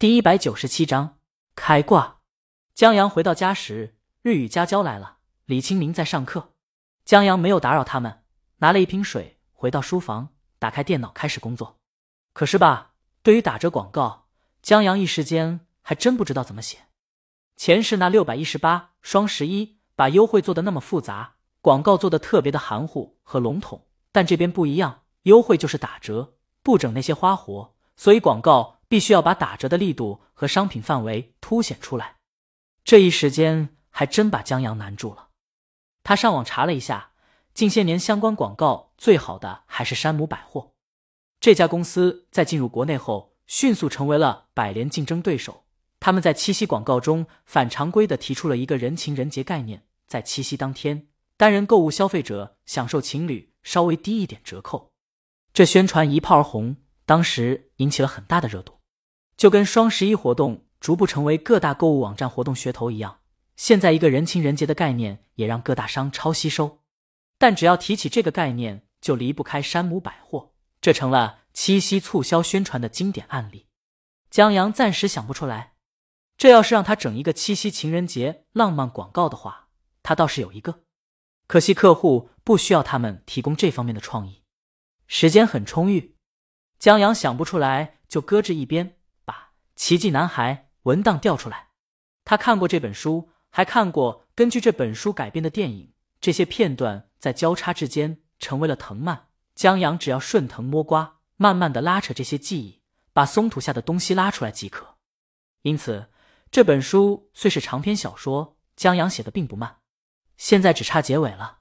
第一百九十七章开挂。江阳回到家时，日语家教来了，李清明在上课。江阳没有打扰他们，拿了一瓶水，回到书房，打开电脑开始工作。可是吧，对于打折广告，江阳一时间还真不知道怎么写。前世那六百一十八双十一，把优惠做的那么复杂，广告做的特别的含糊和笼统，但这边不一样，优惠就是打折，不整那些花活，所以广告。必须要把打折的力度和商品范围凸显出来，这一时间还真把江阳难住了。他上网查了一下，近些年相关广告最好的还是山姆百货。这家公司在进入国内后，迅速成为了百联竞争对手。他们在七夕广告中反常规的提出了一个人情人节概念，在七夕当天，单人购物消费者享受情侣稍微低一点折扣。这宣传一炮而红，当时引起了很大的热度。就跟双十一活动逐步成为各大购物网站活动噱头一样，现在一个人情人节的概念也让各大商超吸收。但只要提起这个概念，就离不开山姆百货，这成了七夕促销宣传的经典案例。江阳暂时想不出来，这要是让他整一个七夕情人节浪漫广告的话，他倒是有一个。可惜客户不需要他们提供这方面的创意，时间很充裕，江阳想不出来就搁置一边。奇迹男孩文档调出来，他看过这本书，还看过根据这本书改编的电影。这些片段在交叉之间成为了藤蔓。江阳只要顺藤摸瓜，慢慢的拉扯这些记忆，把松土下的东西拉出来即可。因此，这本书虽是长篇小说，江阳写的并不慢。现在只差结尾了。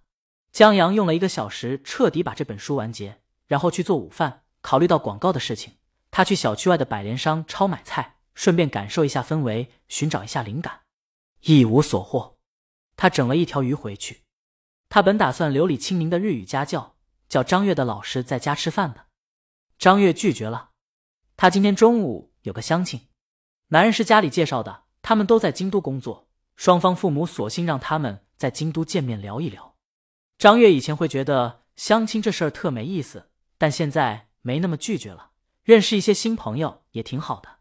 江阳用了一个小时彻底把这本书完结，然后去做午饭。考虑到广告的事情。他去小区外的百联商超买菜，顺便感受一下氛围，寻找一下灵感，一无所获。他整了一条鱼回去。他本打算留李清明的日语家教，叫张月的老师在家吃饭的。张月拒绝了。他今天中午有个相亲，男人是家里介绍的，他们都在京都工作，双方父母索性让他们在京都见面聊一聊。张月以前会觉得相亲这事儿特没意思，但现在没那么拒绝了。认识一些新朋友也挺好的，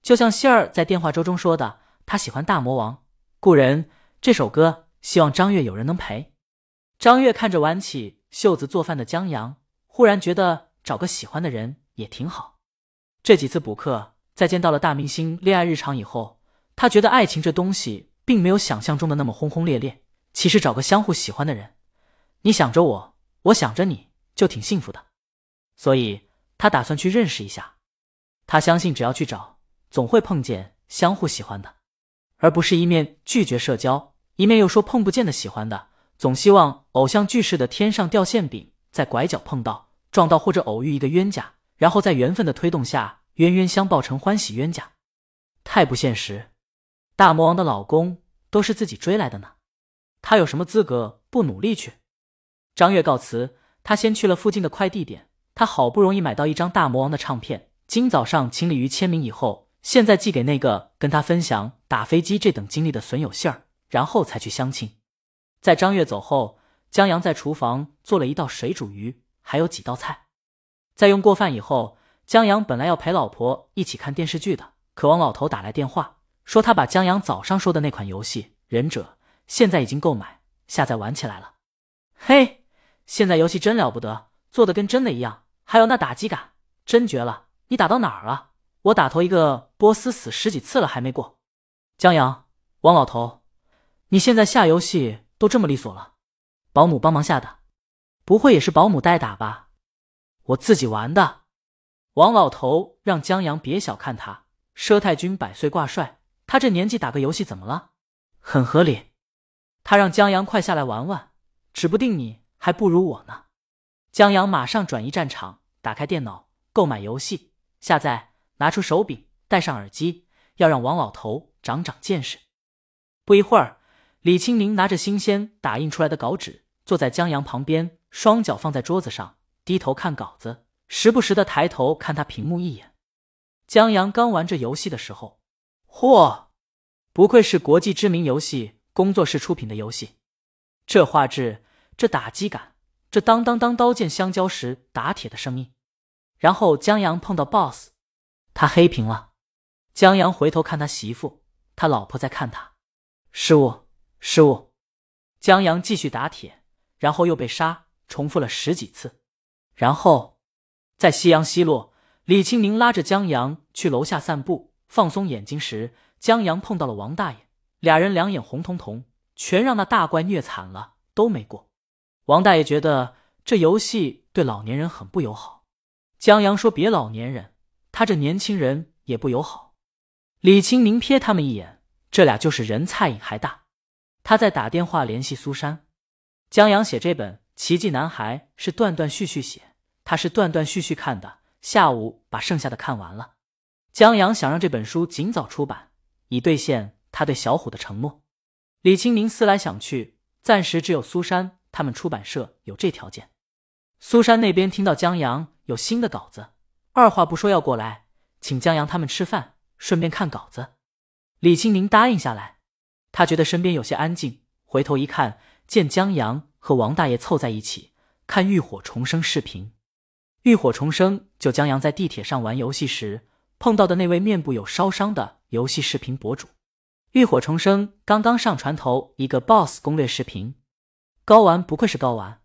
就像希儿在电话粥中说的，他喜欢大魔王故人这首歌，希望张月有人能陪。张月看着挽起袖子做饭的江阳，忽然觉得找个喜欢的人也挺好。这几次补课，在见到了大明星恋爱日常以后，他觉得爱情这东西并没有想象中的那么轰轰烈烈。其实找个相互喜欢的人，你想着我，我想着你，就挺幸福的。所以。他打算去认识一下，他相信只要去找，总会碰见相互喜欢的，而不是一面拒绝社交，一面又说碰不见的喜欢的。总希望偶像剧似的天上掉馅饼，在拐角碰到、撞到或者偶遇一个冤家，然后在缘分的推动下冤冤相报成欢喜冤家，太不现实。大魔王的老公都是自己追来的呢，他有什么资格不努力去？张月告辞，他先去了附近的快递点。他好不容易买到一张大魔王的唱片，今早上请鲤鱼签名以后，现在寄给那个跟他分享打飞机这等经历的损友信儿，然后才去相亲。在张月走后，江阳在厨房做了一道水煮鱼，还有几道菜。在用过饭以后，江阳本来要陪老婆一起看电视剧的，可王老头打来电话，说他把江阳早上说的那款游戏《忍者》现在已经购买下载玩起来了。嘿，现在游戏真了不得，做的跟真的一样。还有那打击感，真绝了！你打到哪儿了？我打头一个波斯死十几次了还没过。江阳，王老头，你现在下游戏都这么利索了，保姆帮忙下的，不会也是保姆代打吧？我自己玩的。王老头让江阳别小看他，佘太君百岁挂帅，他这年纪打个游戏怎么了？很合理。他让江阳快下来玩玩，指不定你还不如我呢。江阳马上转移战场，打开电脑，购买游戏，下载，拿出手柄，戴上耳机，要让王老头长长见识。不一会儿，李清明拿着新鲜打印出来的稿纸，坐在江阳旁边，双脚放在桌子上，低头看稿子，时不时的抬头看他屏幕一眼。江阳刚玩这游戏的时候，嚯，不愧是国际知名游戏工作室出品的游戏，这画质，这打击感。这当当当刀剑相交时打铁的声音，然后江阳碰到 BOSS，他黑屏了。江阳回头看他媳妇，他老婆在看他。失误，失误。江阳继续打铁，然后又被杀，重复了十几次。然后，在夕阳西落，李清明拉着江阳去楼下散步，放松眼睛时，江阳碰到了王大爷，俩人两眼红彤彤，全让那大怪虐惨了，都没过。王大爷觉得这游戏对老年人很不友好。江阳说：“别老年人，他这年轻人也不友好。”李清明瞥他们一眼，这俩就是人菜瘾还大。他在打电话联系苏珊。江阳写这本《奇迹男孩》是断断续续写，他是断断续续看的，下午把剩下的看完了。江阳想让这本书尽早出版，以兑现他对小虎的承诺。李清明思来想去，暂时只有苏珊他们出版社有这条件。苏珊那边听到江阳。有新的稿子，二话不说要过来，请江阳他们吃饭，顺便看稿子。李清宁答应下来，他觉得身边有些安静，回头一看，见江阳和王大爷凑在一起看《浴火重生》视频。《浴火重生》就江阳在地铁上玩游戏时碰到的那位面部有烧伤的游戏视频博主。《浴火重生》刚刚上传头一个 BOSS 攻略视频，高玩不愧是高玩。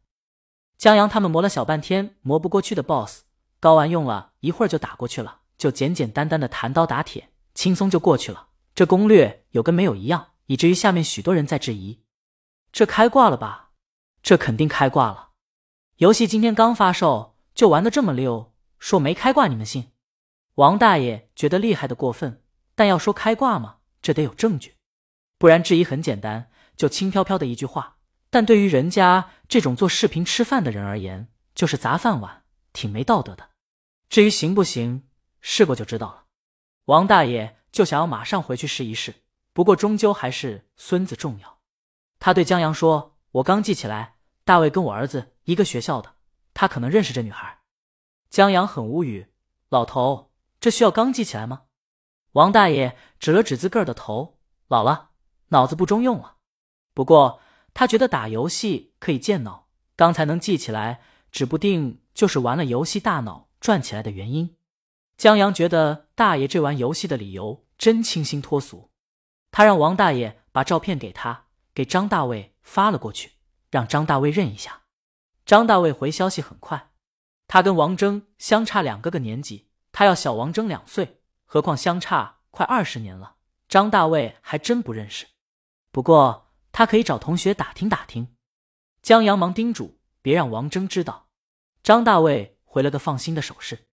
江阳他们磨了小半天磨不过去的 BOSS，高玩用了一会儿就打过去了，就简简单单的弹刀打铁，轻松就过去了。这攻略有跟没有一样，以至于下面许多人在质疑：这开挂了吧？这肯定开挂了。游戏今天刚发售就玩的这么溜，说没开挂你们信？王大爷觉得厉害的过分，但要说开挂嘛，这得有证据，不然质疑很简单，就轻飘飘的一句话。但对于人家这种做视频吃饭的人而言，就是砸饭碗，挺没道德的。至于行不行，试过就知道了。王大爷就想要马上回去试一试，不过终究还是孙子重要。他对江阳说：“我刚记起来，大卫跟我儿子一个学校的，他可能认识这女孩。”江阳很无语：“老头，这需要刚记起来吗？”王大爷指了指自个儿的头：“老了，脑子不中用了。不过。”他觉得打游戏可以健脑，刚才能记起来，指不定就是玩了游戏大脑转起来的原因。江阳觉得大爷这玩游戏的理由真清新脱俗，他让王大爷把照片给他，给张大卫发了过去，让张大卫认一下。张大卫回消息很快，他跟王峥相差两个个年级，他要小王峥两岁，何况相差快二十年了，张大卫还真不认识。不过。他可以找同学打听打听。江阳忙叮嘱别让王峥知道。张大卫回了个放心的手势。